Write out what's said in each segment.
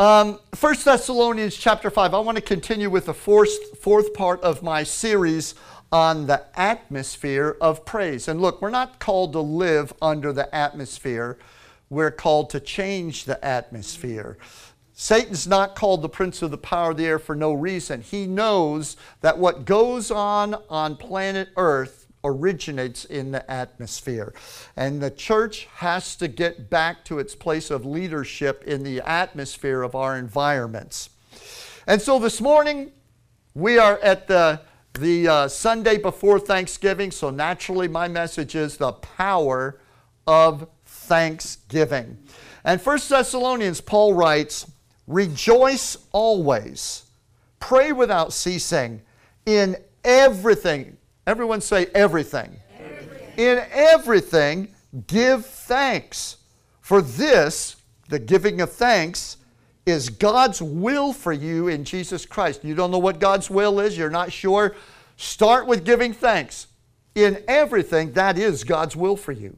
Um, 1 Thessalonians chapter 5. I want to continue with the fourth, fourth part of my series on the atmosphere of praise. And look, we're not called to live under the atmosphere, we're called to change the atmosphere. Satan's not called the prince of the power of the air for no reason. He knows that what goes on on planet Earth originates in the atmosphere. And the church has to get back to its place of leadership in the atmosphere of our environments. And so this morning, we are at the, the uh, Sunday before Thanksgiving, so naturally, my message is the power of thanksgiving. And 1 Thessalonians, Paul writes, Rejoice always, pray without ceasing, in everything Everyone say everything. everything. In everything, give thanks. For this, the giving of thanks, is God's will for you in Jesus Christ. You don't know what God's will is, you're not sure. Start with giving thanks. In everything, that is God's will for you.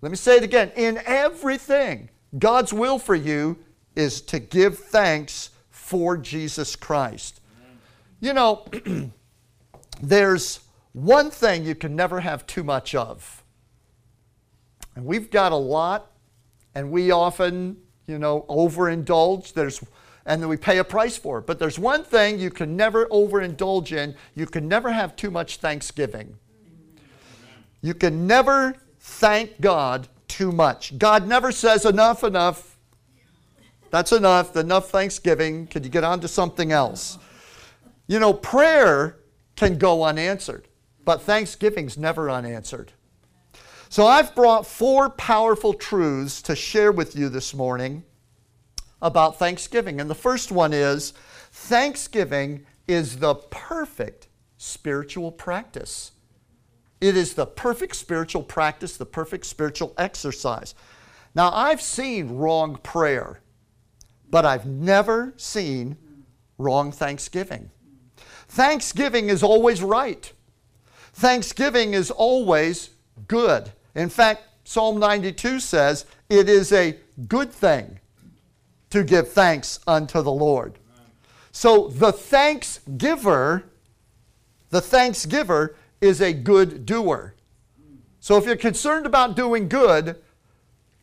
Let me say it again. In everything, God's will for you is to give thanks for Jesus Christ. You know, there's one thing you can never have too much of. And we've got a lot, and we often, you know, overindulge. There's and then we pay a price for it. But there's one thing you can never overindulge in. You can never have too much thanksgiving. You can never thank God too much. God never says enough, enough. That's enough, enough thanksgiving. Could you get on to something else? You know, prayer can go unanswered but thanksgiving's never unanswered. So I've brought four powerful truths to share with you this morning about Thanksgiving. And the first one is Thanksgiving is the perfect spiritual practice. It is the perfect spiritual practice, the perfect spiritual exercise. Now, I've seen wrong prayer, but I've never seen wrong thanksgiving. Thanksgiving is always right. Thanksgiving is always good. In fact, Psalm 92 says it is a good thing to give thanks unto the Lord. So the thanksgiver, the thanksgiver is a good doer. So if you're concerned about doing good,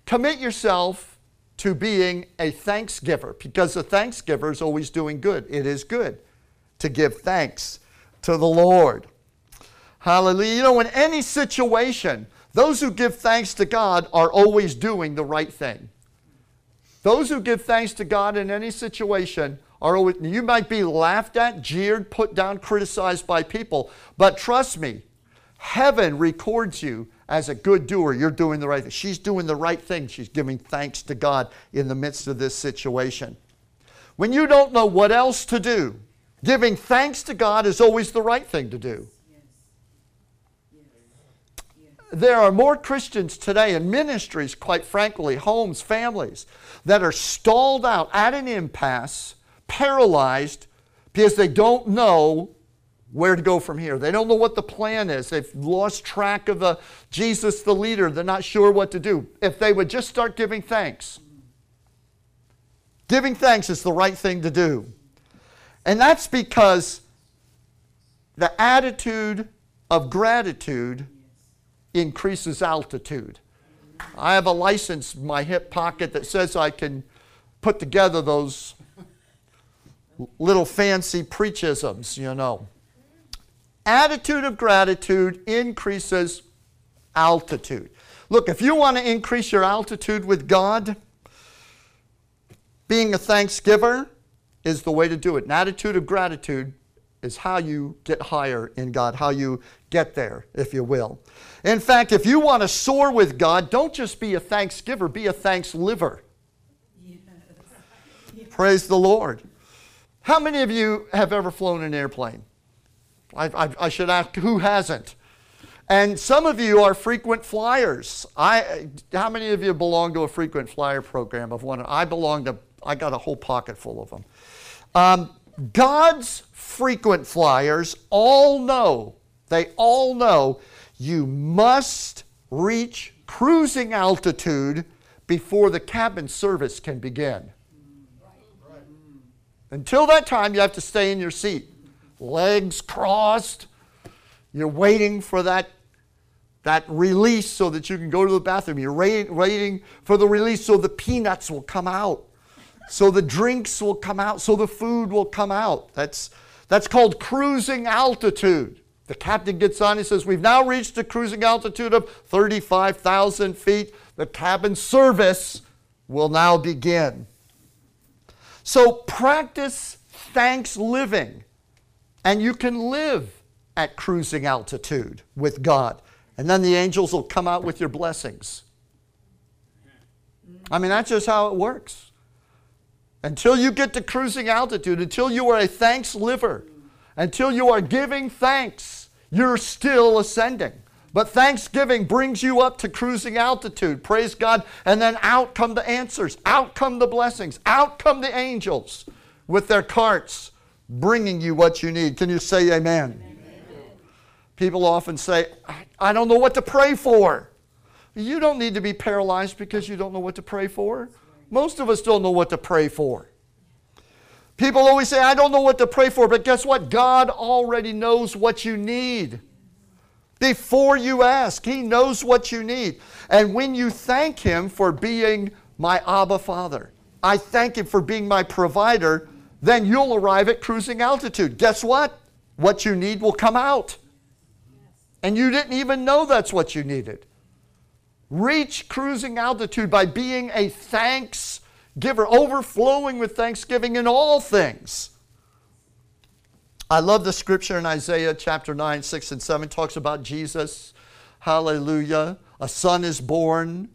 commit yourself to being a thanksgiver because the thanksgiver is always doing good. It is good to give thanks to the Lord. Hallelujah. You know, in any situation, those who give thanks to God are always doing the right thing. Those who give thanks to God in any situation are always, you might be laughed at, jeered, put down, criticized by people, but trust me, heaven records you as a good doer. You're doing the right thing. She's doing the right thing. She's giving thanks to God in the midst of this situation. When you don't know what else to do, giving thanks to God is always the right thing to do there are more Christians today in ministries, quite frankly, homes, families, that are stalled out at an impasse, paralyzed, because they don't know where to go from here. They don't know what the plan is. They've lost track of the Jesus, the leader. They're not sure what to do. If they would just start giving thanks, giving thanks is the right thing to do. And that's because the attitude of gratitude increases altitude. I have a license in my hip pocket that says I can put together those little fancy preachisms, you know. Attitude of gratitude increases altitude. Look, if you want to increase your altitude with God, being a thanksgiver is the way to do it. An attitude of gratitude is how you get higher in God, how you get there, if you will. In fact, if you want to soar with God, don't just be a thanksgiver, be a thanks liver. Yes. Praise the Lord. How many of you have ever flown an airplane? I, I, I, should ask who hasn't. And some of you are frequent flyers. I, how many of you belong to a frequent flyer program of one? I belong to, I got a whole pocket full of them. Um, God's frequent flyers all know, they all know you must reach cruising altitude before the cabin service can begin. Until that time, you have to stay in your seat. Legs crossed. You're waiting for that, that release so that you can go to the bathroom. You're waiting for the release so the peanuts will come out, so the drinks will come out, so the food will come out. That's, that's called cruising altitude. The captain gets on, he says, We've now reached a cruising altitude of 35,000 feet. The cabin service will now begin. So practice thanks living, and you can live at cruising altitude with God. And then the angels will come out with your blessings. I mean, that's just how it works. Until you get to cruising altitude, until you are a thanks liver, until you are giving thanks, you're still ascending. But thanksgiving brings you up to cruising altitude. Praise God. And then out come the answers, out come the blessings, out come the angels with their carts bringing you what you need. Can you say amen? amen. People often say, I don't know what to pray for. You don't need to be paralyzed because you don't know what to pray for. Most of us don't know what to pray for. People always say, I don't know what to pray for, but guess what? God already knows what you need. Before you ask, He knows what you need. And when you thank Him for being my Abba Father, I thank Him for being my provider, then you'll arrive at cruising altitude. Guess what? What you need will come out. And you didn't even know that's what you needed. Reach cruising altitude by being a thanks giver, overflowing with thanksgiving in all things. I love the scripture in Isaiah chapter 9, 6, and 7 talks about Jesus. Hallelujah. A son is born.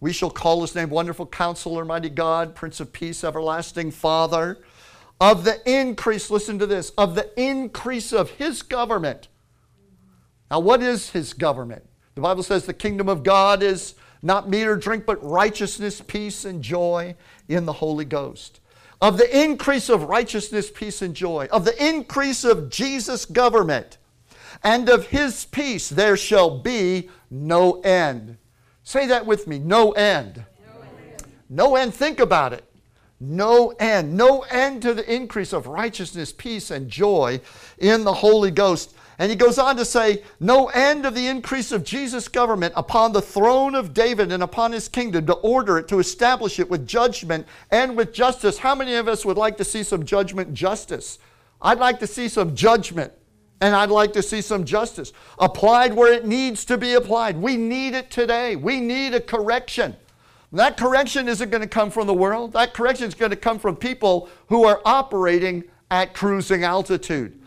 We shall call his name Wonderful Counselor, Mighty God, Prince of Peace, Everlasting Father. Of the increase, listen to this, of the increase of his government. Now, what is his government? The Bible says the kingdom of God is not meat or drink, but righteousness, peace, and joy in the Holy Ghost of the increase of righteousness, peace, and joy, of the increase of Jesus' government, and of his peace there shall be no end. Say that with me no end. No end. No end. Think about it. No end. No end to the increase of righteousness, peace, and joy in the Holy Ghost and he goes on to say, No end of the increase of Jesus' government upon the throne of David and upon his kingdom to order it, to establish it with judgment and with justice. How many of us would like to see some judgment justice? I'd like to see some judgment and I'd like to see some justice applied where it needs to be applied. We need it today. We need a correction. That correction isn't going to come from the world. That correction is going to come from people who are operating at cruising altitude.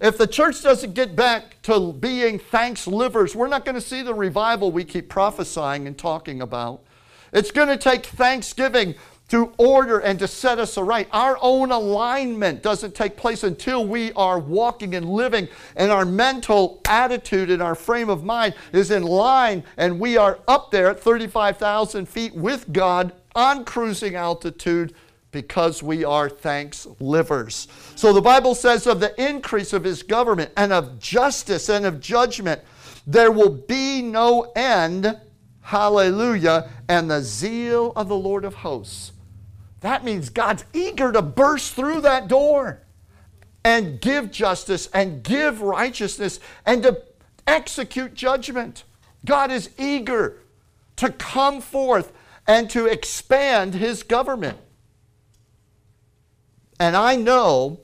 If the church doesn't get back to being thanks livers, we're not going to see the revival we keep prophesying and talking about. It's going to take thanksgiving to order and to set us aright. Our own alignment doesn't take place until we are walking and living, and our mental attitude and our frame of mind is in line, and we are up there at 35,000 feet with God on cruising altitude because we are thanks livers. So the Bible says of the increase of his government and of justice and of judgment, there will be no end. Hallelujah. And the zeal of the Lord of hosts. That means God's eager to burst through that door and give justice and give righteousness and to execute judgment. God is eager to come forth and to expand his government. And I know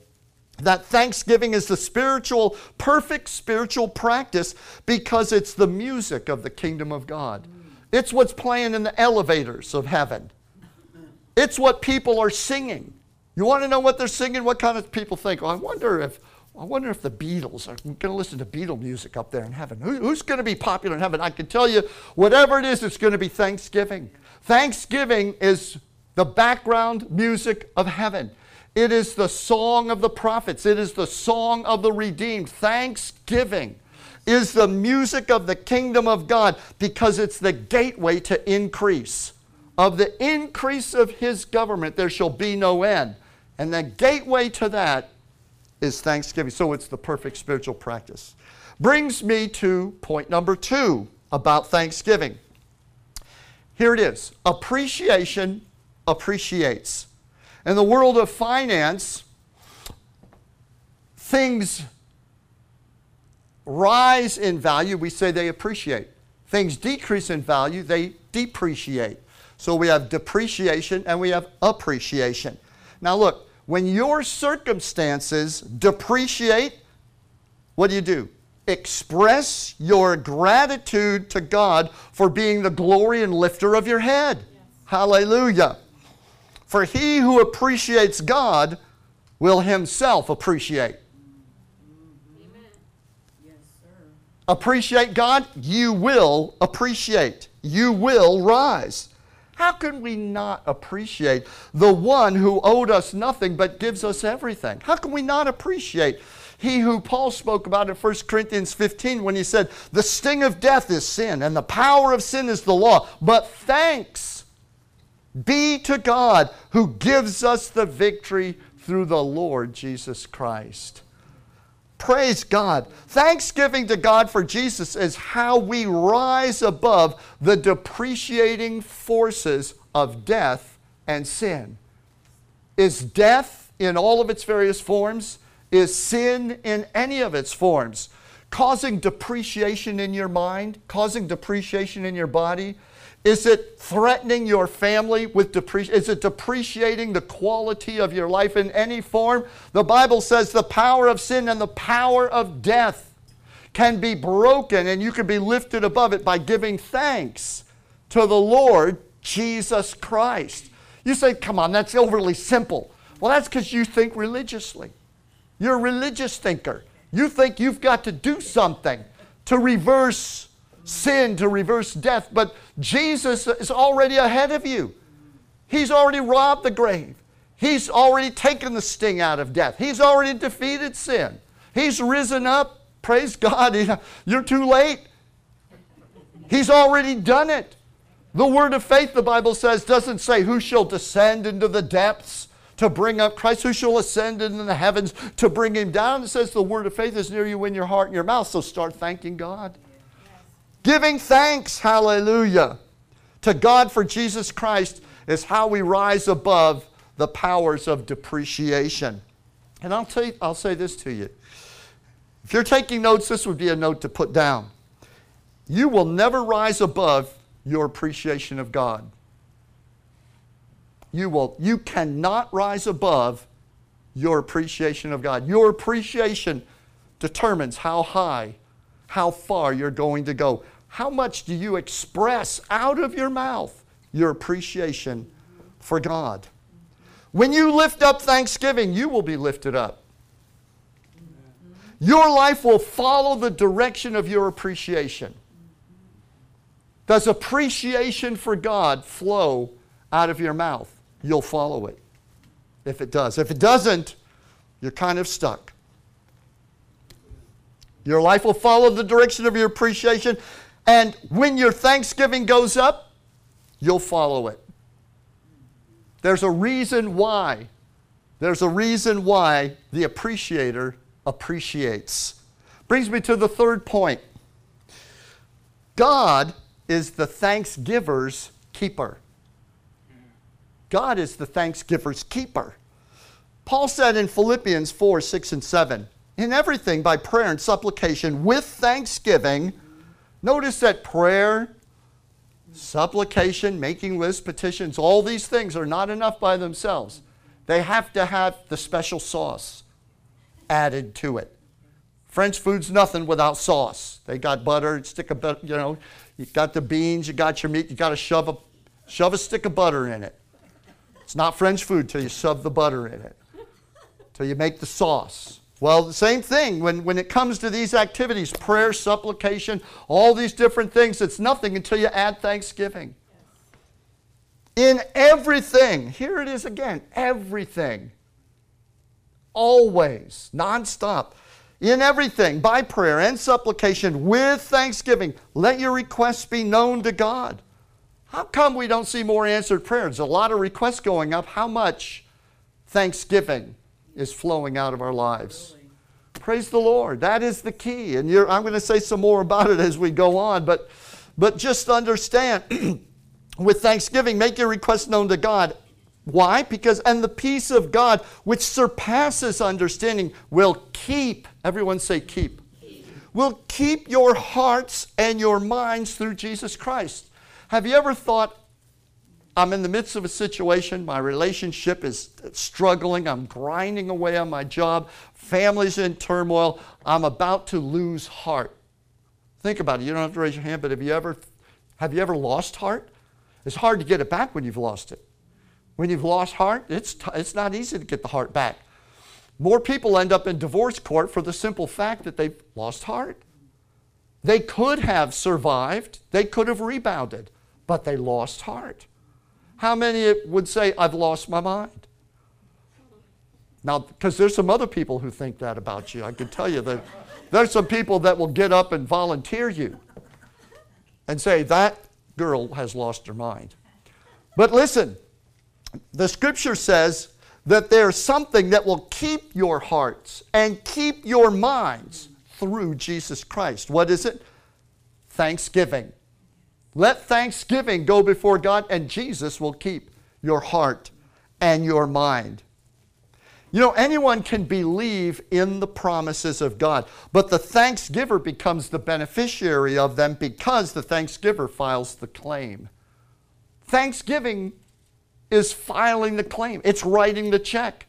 that thanksgiving is the spiritual, perfect spiritual practice because it's the music of the kingdom of God. It's what's playing in the elevators of heaven. It's what people are singing. You want to know what they're singing? What kind of people think? Oh, I wonder if I wonder if the Beatles are going to listen to Beatle music up there in heaven. Who, who's going to be popular in heaven? I can tell you, whatever it is, it's going to be Thanksgiving. Thanksgiving is the background music of heaven. It is the song of the prophets. It is the song of the redeemed. Thanksgiving is the music of the kingdom of God because it's the gateway to increase. Of the increase of his government, there shall be no end. And the gateway to that is thanksgiving. So it's the perfect spiritual practice. Brings me to point number two about thanksgiving. Here it is appreciation appreciates. In the world of finance, things rise in value, we say they appreciate. Things decrease in value, they depreciate. So we have depreciation and we have appreciation. Now, look, when your circumstances depreciate, what do you do? Express your gratitude to God for being the glory and lifter of your head. Yes. Hallelujah. For he who appreciates God will himself appreciate. appreciate God, you will appreciate. You will rise. How can we not appreciate the one who owed us nothing but gives us everything? How can we not appreciate he who Paul spoke about in 1 Corinthians 15 when he said, The sting of death is sin, and the power of sin is the law. But thanks be to God who gives us the victory through the Lord Jesus Christ. Praise God. Thanksgiving to God for Jesus is how we rise above the depreciating forces of death and sin. Is death in all of its various forms? Is sin in any of its forms? Causing depreciation in your mind, causing depreciation in your body, is it threatening your family with depreciation? Is it depreciating the quality of your life in any form? The Bible says the power of sin and the power of death can be broken and you can be lifted above it by giving thanks to the Lord Jesus Christ. You say, come on, that's overly simple. Well, that's because you think religiously. You're a religious thinker. You think you've got to do something to reverse sin to reverse death, but Jesus is already ahead of you. He's already robbed the grave. He's already taken the sting out of death. He's already defeated sin. He's risen up. Praise God. You're too late. He's already done it. The word of faith, the Bible says, doesn't say who shall descend into the depths to bring up Christ, who shall ascend into the heavens to bring him down. It says the word of faith is near you in your heart and your mouth. So start thanking God. Giving thanks, hallelujah, to God for Jesus Christ is how we rise above the powers of depreciation. And I'll, tell you, I'll say this to you. If you're taking notes, this would be a note to put down. You will never rise above your appreciation of God. You will you cannot rise above your appreciation of God. Your appreciation determines how high, how far you're going to go. How much do you express out of your mouth your appreciation for God? When you lift up thanksgiving, you will be lifted up. Your life will follow the direction of your appreciation. Does appreciation for God flow out of your mouth? You'll follow it if it does. If it doesn't, you're kind of stuck. Your life will follow the direction of your appreciation. And when your thanksgiving goes up, you'll follow it. There's a reason why. There's a reason why the appreciator appreciates. Brings me to the third point God is the thanksgiver's keeper. God is the thanksgiver's keeper. Paul said in Philippians 4 6 and 7, In everything by prayer and supplication with thanksgiving, Notice that prayer, supplication, making lists, petitions, all these things are not enough by themselves. They have to have the special sauce added to it. French food's nothing without sauce. They got butter, stick a you know, you got the beans, you got your meat, you got to shove a shove a stick of butter in it. It's not French food till you shove the butter in it. Till you make the sauce. Well, the same thing when, when it comes to these activities prayer, supplication, all these different things, it's nothing until you add thanksgiving. In everything, here it is again everything, always, nonstop. In everything, by prayer and supplication, with thanksgiving, let your requests be known to God. How come we don't see more answered prayers? A lot of requests going up. How much thanksgiving? is flowing out of our lives. Praise the Lord. That is the key. And I'm going to say some more about it as we go on, but, but just understand with thanksgiving, make your request known to God. Why? Because, and the peace of God, which surpasses understanding, will keep, everyone say keep, keep. will keep your hearts and your minds through Jesus Christ. Have you ever thought, I'm in the midst of a situation, my relationship is struggling, I'm grinding away on my job, family's in turmoil, I'm about to lose heart. Think about it. You don't have to raise your hand, but have you ever have you ever lost heart? It's hard to get it back when you've lost it. When you've lost heart, it's, t- it's not easy to get the heart back. More people end up in divorce court for the simple fact that they've lost heart. They could have survived, they could have rebounded, but they lost heart. How many would say, I've lost my mind? Now, because there's some other people who think that about you. I can tell you that there's some people that will get up and volunteer you and say, that girl has lost her mind. But listen, the scripture says that there's something that will keep your hearts and keep your minds through Jesus Christ. What is it? Thanksgiving. Let thanksgiving go before God, and Jesus will keep your heart and your mind. You know, anyone can believe in the promises of God, but the thanksgiver becomes the beneficiary of them because the thanksgiver files the claim. Thanksgiving is filing the claim, it's writing the check.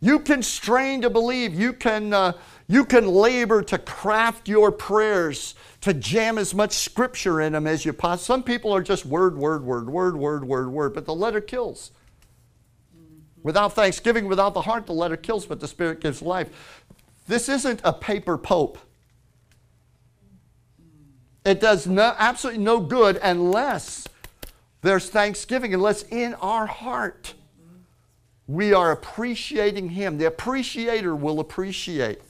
You can strain to believe. You can, uh, you can labor to craft your prayers, to jam as much scripture in them as you possibly. Can. Some people are just word, word, word, word, word, word, word, but the letter kills. Without thanksgiving, without the heart, the letter kills, but the Spirit gives life. This isn't a paper pope. It does no, absolutely no good unless there's thanksgiving, unless in our heart we are appreciating Him. The appreciator will appreciate.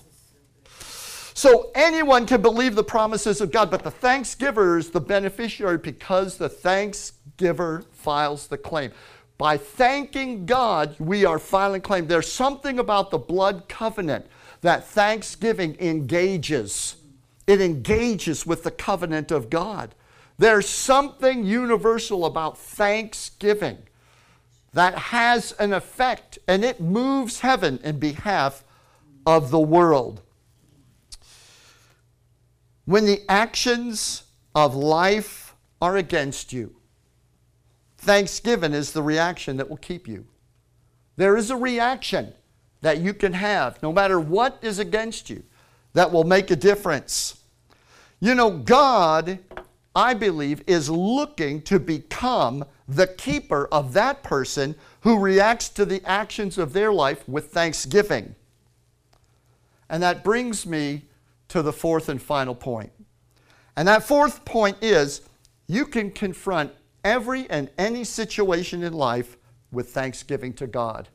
So anyone can believe the promises of God, but the thanksgiver is the beneficiary because the thanksgiver files the claim. By thanking God, we are filing claim. There's something about the blood covenant that thanksgiving engages. It engages with the covenant of God. There's something universal about thanksgiving that has an effect and it moves heaven in behalf of the world. When the actions of life are against you, Thanksgiving is the reaction that will keep you. There is a reaction that you can have, no matter what is against you, that will make a difference. You know, God, I believe, is looking to become the keeper of that person who reacts to the actions of their life with thanksgiving. And that brings me to the fourth and final point. And that fourth point is you can confront every and any situation in life with thanksgiving to God.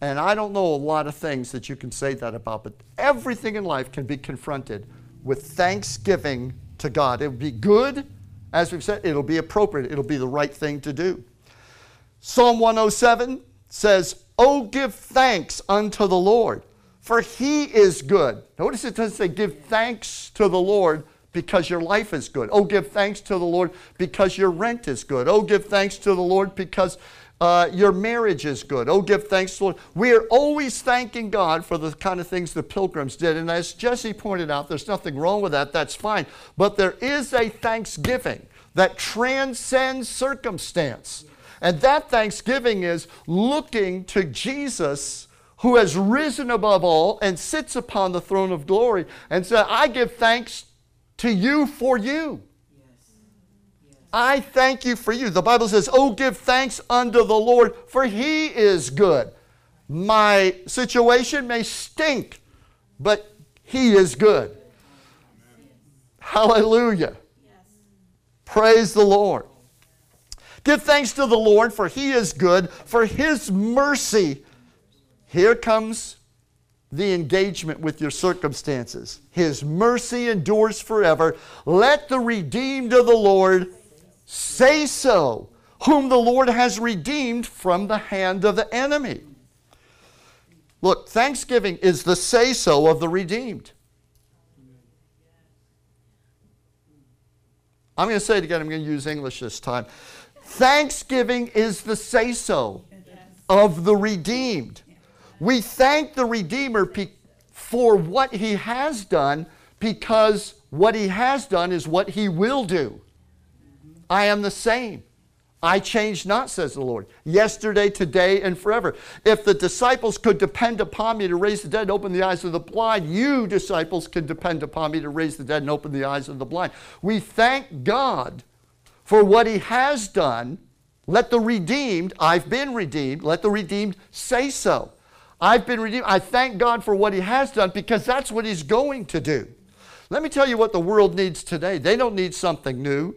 And I don't know a lot of things that you can say that about, but everything in life can be confronted with thanksgiving to God. It will be good, as we've said, it'll be appropriate, it'll be the right thing to do. Psalm 107 says, Oh, give thanks unto the Lord, for he is good. Notice it doesn't say give thanks to the Lord, because your life is good. Oh, give thanks to the Lord because your rent is good. Oh, give thanks to the Lord because uh, your marriage is good. Oh, give thanks to the Lord. We are always thanking God for the kind of things the pilgrims did. And as Jesse pointed out, there's nothing wrong with that. That's fine. But there is a thanksgiving that transcends circumstance. And that thanksgiving is looking to Jesus who has risen above all and sits upon the throne of glory and said, I give thanks to you for you. I thank you for you. The Bible says, Oh, give thanks unto the Lord, for he is good. My situation may stink, but he is good. Hallelujah. Praise the Lord. Give thanks to the Lord, for he is good, for his mercy. Here comes the engagement with your circumstances. His mercy endures forever. Let the redeemed of the Lord say so, whom the Lord has redeemed from the hand of the enemy. Look, thanksgiving is the say so of the redeemed. I'm going to say it again, I'm going to use English this time. Thanksgiving is the say so of the redeemed. We thank the Redeemer for what he has done because what he has done is what he will do. I am the same. I change not, says the Lord, yesterday, today, and forever. If the disciples could depend upon me to raise the dead and open the eyes of the blind, you, disciples, can depend upon me to raise the dead and open the eyes of the blind. We thank God for what He has done. Let the redeemed, I've been redeemed, let the redeemed say so. I've been redeemed. I thank God for what He has done because that's what He's going to do. Let me tell you what the world needs today. They don't need something new.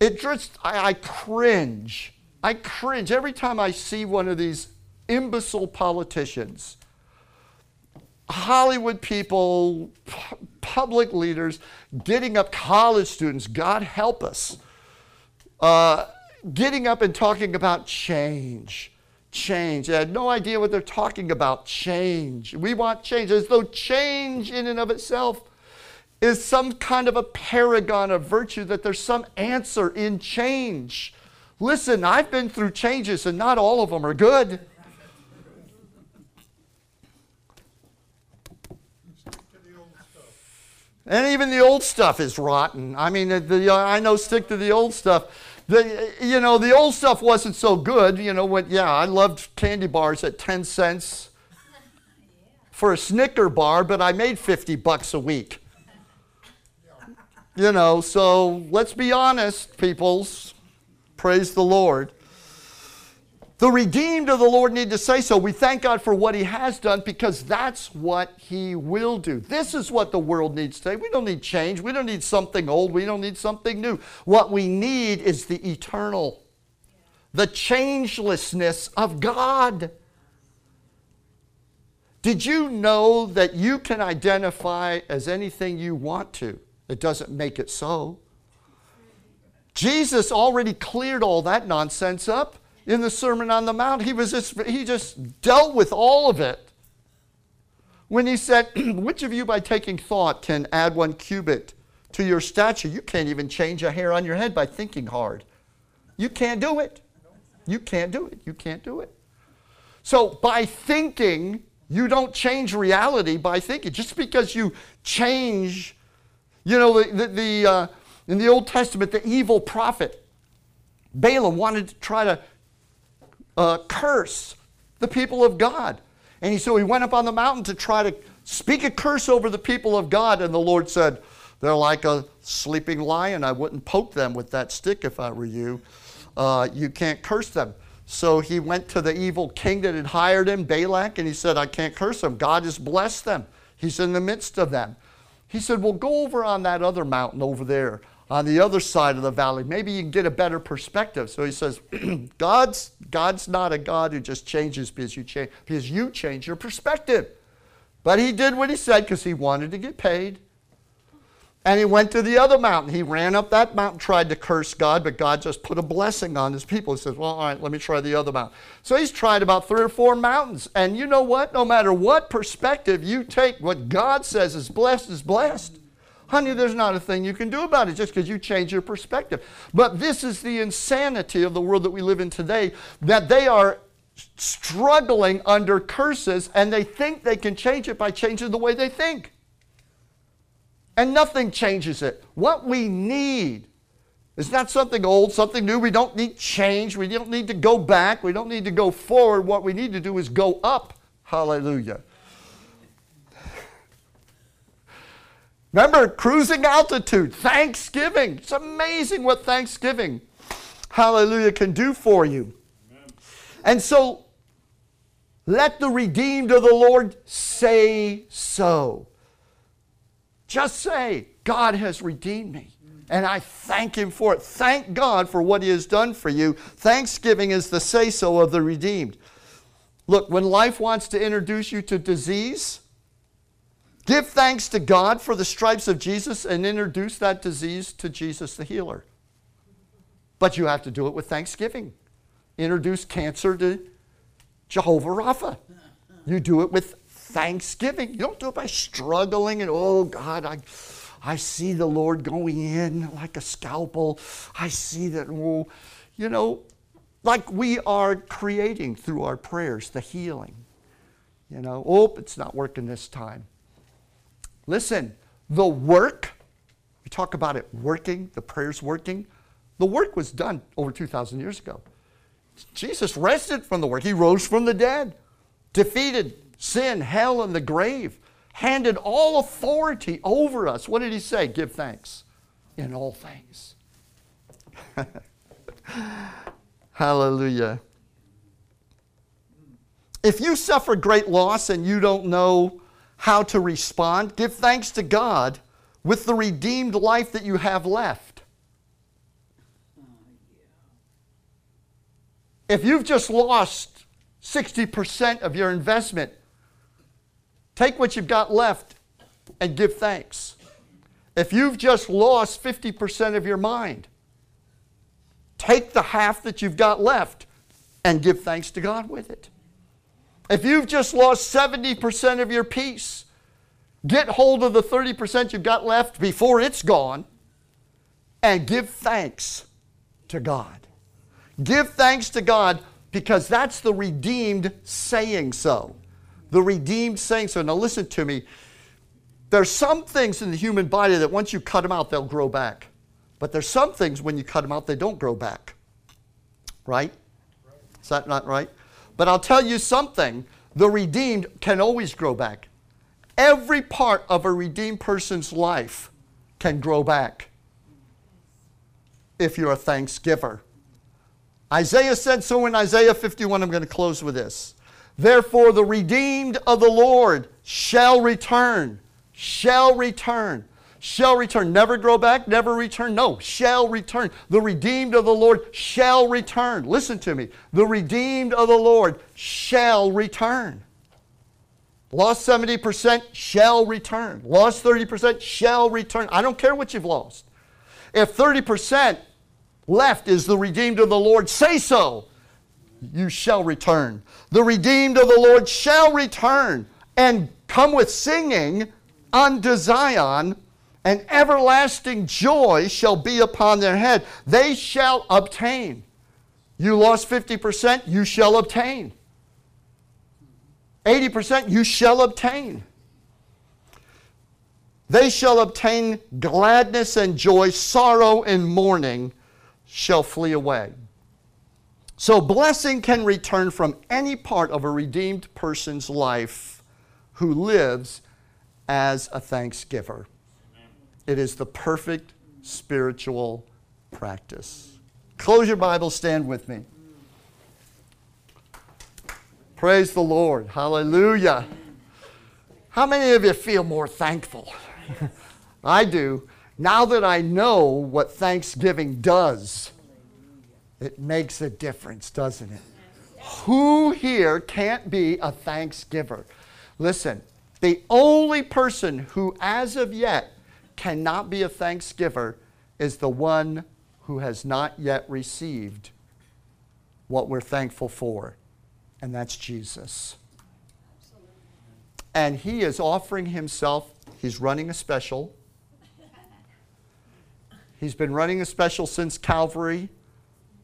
It just, I, I cringe. I cringe every time I see one of these imbecile politicians, Hollywood people, pu- public leaders, getting up, college students, God help us, uh, getting up and talking about change. Change. They had no idea what they're talking about. Change. We want change, as though change in and of itself is some kind of a paragon of virtue, that there's some answer in change. Listen, I've been through changes and not all of them are good. And even the old stuff is rotten. I mean, the, the, uh, I know stick to the old stuff. The, you know, the old stuff wasn't so good. You know, what? yeah, I loved candy bars at 10 cents for a Snicker bar, but I made 50 bucks a week. You know, so let's be honest, peoples. Praise the Lord. The redeemed of the Lord need to say so. We thank God for what He has done because that's what He will do. This is what the world needs today. We don't need change. We don't need something old. We don't need something new. What we need is the eternal, the changelessness of God. Did you know that you can identify as anything you want to? It doesn't make it so. Jesus already cleared all that nonsense up in the Sermon on the Mount. He was just, he just dealt with all of it. When he said, Which of you by taking thought can add one cubit to your stature? You can't even change a hair on your head by thinking hard. You can't do it. You can't do it. You can't do it. So by thinking, you don't change reality by thinking. Just because you change you know, the, the, the uh, in the Old Testament, the evil prophet Balaam wanted to try to uh, curse the people of God. And he, so he went up on the mountain to try to speak a curse over the people of God. And the Lord said, They're like a sleeping lion. I wouldn't poke them with that stick if I were you. Uh, you can't curse them. So he went to the evil king that had hired him, Balak, and he said, I can't curse them. God has blessed them, He's in the midst of them. He said, Well, go over on that other mountain over there on the other side of the valley. Maybe you can get a better perspective. So he says, God's, God's not a God who just changes because you change, because you change your perspective. But he did what he said because he wanted to get paid. And he went to the other mountain. He ran up that mountain, tried to curse God, but God just put a blessing on his people. He says, Well, all right, let me try the other mountain. So he's tried about three or four mountains. And you know what? No matter what perspective you take, what God says is blessed is blessed. Honey, there's not a thing you can do about it just because you change your perspective. But this is the insanity of the world that we live in today that they are struggling under curses and they think they can change it by changing the way they think and nothing changes it. What we need is not something old, something new. We don't need change. We don't need to go back. We don't need to go forward. What we need to do is go up. Hallelujah. Remember, cruising altitude, Thanksgiving. It's amazing what Thanksgiving, hallelujah, can do for you. Amen. And so, let the redeemed of the Lord say so. Just say, God has redeemed me. Mm. And I thank Him for it. Thank God for what He has done for you. Thanksgiving is the say so of the redeemed. Look, when life wants to introduce you to disease, give thanks to God for the stripes of Jesus and introduce that disease to Jesus the healer. But you have to do it with thanksgiving. Introduce cancer to Jehovah Rapha. You do it with thanksgiving. You don't do it by struggling and, oh God, I, I see the Lord going in like a scalpel. I see that, oh, you know, like we are creating through our prayers, the healing. You know, oh, it's not working this time. Listen, the work, we talk about it working, the prayers working. The work was done over 2,000 years ago. Jesus rested from the work. He rose from the dead, defeated sin, hell, and the grave, handed all authority over us. What did he say? Give thanks in all things. Hallelujah. If you suffer great loss and you don't know how to respond, give thanks to God with the redeemed life that you have left. If you've just lost 60% of your investment, take what you've got left and give thanks. If you've just lost 50% of your mind, take the half that you've got left and give thanks to God with it. If you've just lost 70% of your peace, get hold of the 30% you've got left before it's gone and give thanks to God. Give thanks to God because that's the redeemed saying so. The redeemed saying so. Now, listen to me. There's some things in the human body that once you cut them out, they'll grow back. But there's some things when you cut them out, they don't grow back. Right? Is that not right? But I'll tell you something the redeemed can always grow back. Every part of a redeemed person's life can grow back if you're a thanksgiver. Isaiah said so in Isaiah 51. I'm going to close with this. Therefore, the redeemed of the Lord shall return, shall return, shall return. Never grow back, never return. No, shall return. The redeemed of the Lord shall return. Listen to me. The redeemed of the Lord shall return. Lost 70% shall return. Lost 30% shall return. I don't care what you've lost. If 30% left is the redeemed of the Lord, say so. You shall return. The redeemed of the Lord shall return and come with singing unto Zion and everlasting joy shall be upon their head. They shall obtain. You lost 50%, you shall obtain. 80%, you shall obtain. They shall obtain gladness and joy, sorrow and mourning shall flee away. So, blessing can return from any part of a redeemed person's life who lives as a thanksgiver. It is the perfect spiritual practice. Close your Bible, stand with me. Praise the Lord. Hallelujah. How many of you feel more thankful? I do. Now that I know what Thanksgiving does, it makes a difference, doesn't it? Who here can't be a thanksgiver? Listen, the only person who, as of yet, cannot be a thanksgiver is the one who has not yet received what we're thankful for, and that's Jesus. And he is offering himself, he's running a special. He's been running a special since Calvary.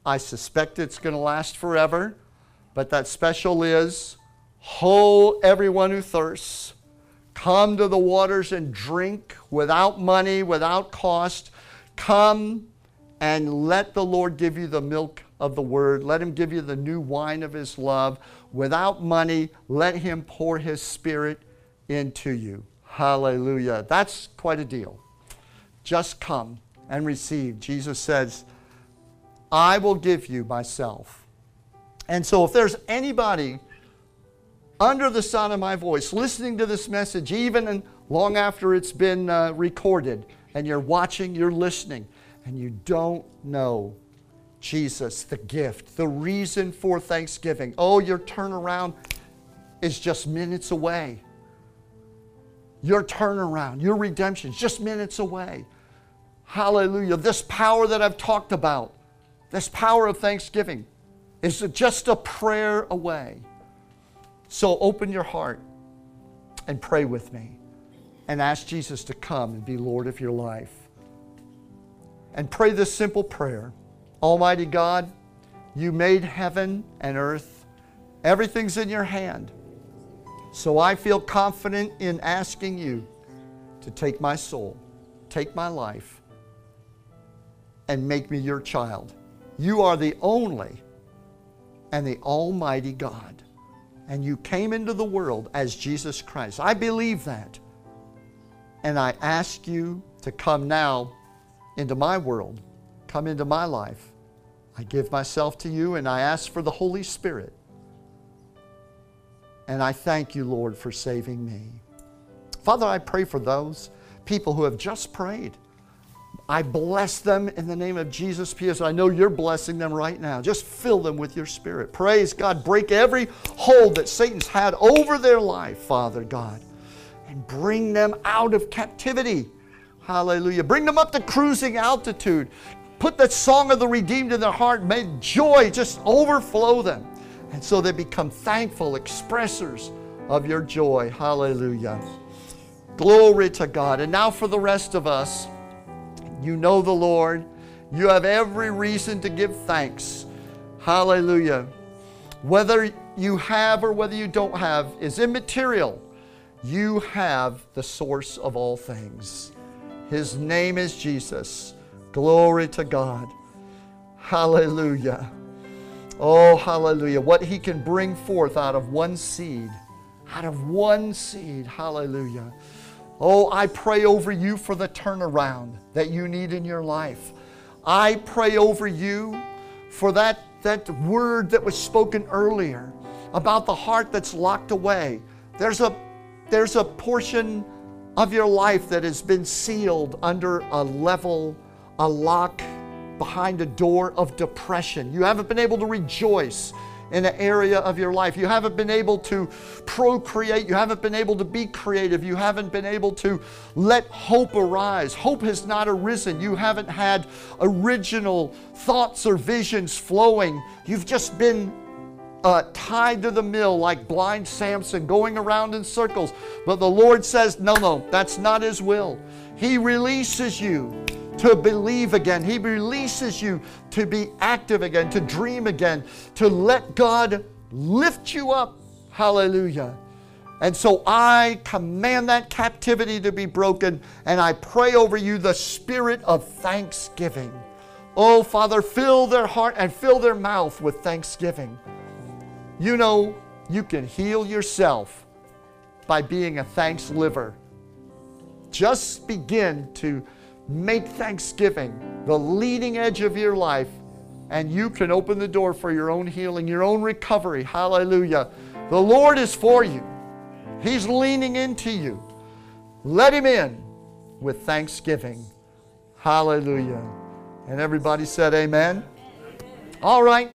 I suspect it's going to last forever, but that special is Ho, everyone who thirsts. Come to the waters and drink without money, without cost. Come and let the Lord give you the milk of the word. Let him give you the new wine of his love. Without money, let him pour his spirit into you. Hallelujah. That's quite a deal. Just come and receive. Jesus says, I will give you myself. And so if there's anybody under the sound of my voice, listening to this message, even long after it's been uh, recorded, and you're watching, you're listening, and you don't know Jesus, the gift, the reason for Thanksgiving. Oh, your turnaround is just minutes away. Your turnaround, your redemption is just minutes away. Hallelujah. This power that I've talked about, this power of thanksgiving, is just a prayer away. So open your heart and pray with me and ask Jesus to come and be Lord of your life. And pray this simple prayer Almighty God, You made heaven and earth. Everything's in your hand. So I feel confident in asking you to take my soul, take my life, and make me your child. You are the only and the Almighty God. And you came into the world as Jesus Christ. I believe that. And I ask you to come now into my world, come into my life. I give myself to you and I ask for the Holy Spirit. And I thank you, Lord, for saving me. Father, I pray for those people who have just prayed. I bless them in the name of Jesus because I know you're blessing them right now. Just fill them with your spirit. Praise God. Break every hold that Satan's had over their life, Father God, and bring them out of captivity. Hallelujah. Bring them up to cruising altitude. Put the song of the redeemed in their heart. May joy just overflow them. And so they become thankful expressors of your joy. Hallelujah. Glory to God. And now for the rest of us. You know the Lord. You have every reason to give thanks. Hallelujah. Whether you have or whether you don't have is immaterial. You have the source of all things. His name is Jesus. Glory to God. Hallelujah. Oh, hallelujah. What he can bring forth out of one seed. Out of one seed. Hallelujah. Oh, I pray over you for the turnaround that you need in your life. I pray over you for that, that word that was spoken earlier about the heart that's locked away. There's a, there's a portion of your life that has been sealed under a level, a lock behind a door of depression. You haven't been able to rejoice in an area of your life. You haven't been able to procreate. You haven't been able to be creative. You haven't been able to let hope arise. Hope has not arisen. You haven't had original thoughts or visions flowing. You've just been uh, tied to the mill like blind Samson, going around in circles. But the Lord says, no, no, that's not His will. He releases you to believe again. He releases you to be active again, to dream again, to let God lift you up. Hallelujah. And so I command that captivity to be broken, and I pray over you the spirit of thanksgiving. Oh, Father, fill their heart and fill their mouth with thanksgiving. You know, you can heal yourself by being a thanks liver. Just begin to Make thanksgiving the leading edge of your life, and you can open the door for your own healing, your own recovery. Hallelujah. The Lord is for you, He's leaning into you. Let Him in with thanksgiving. Hallelujah. And everybody said, Amen. All right.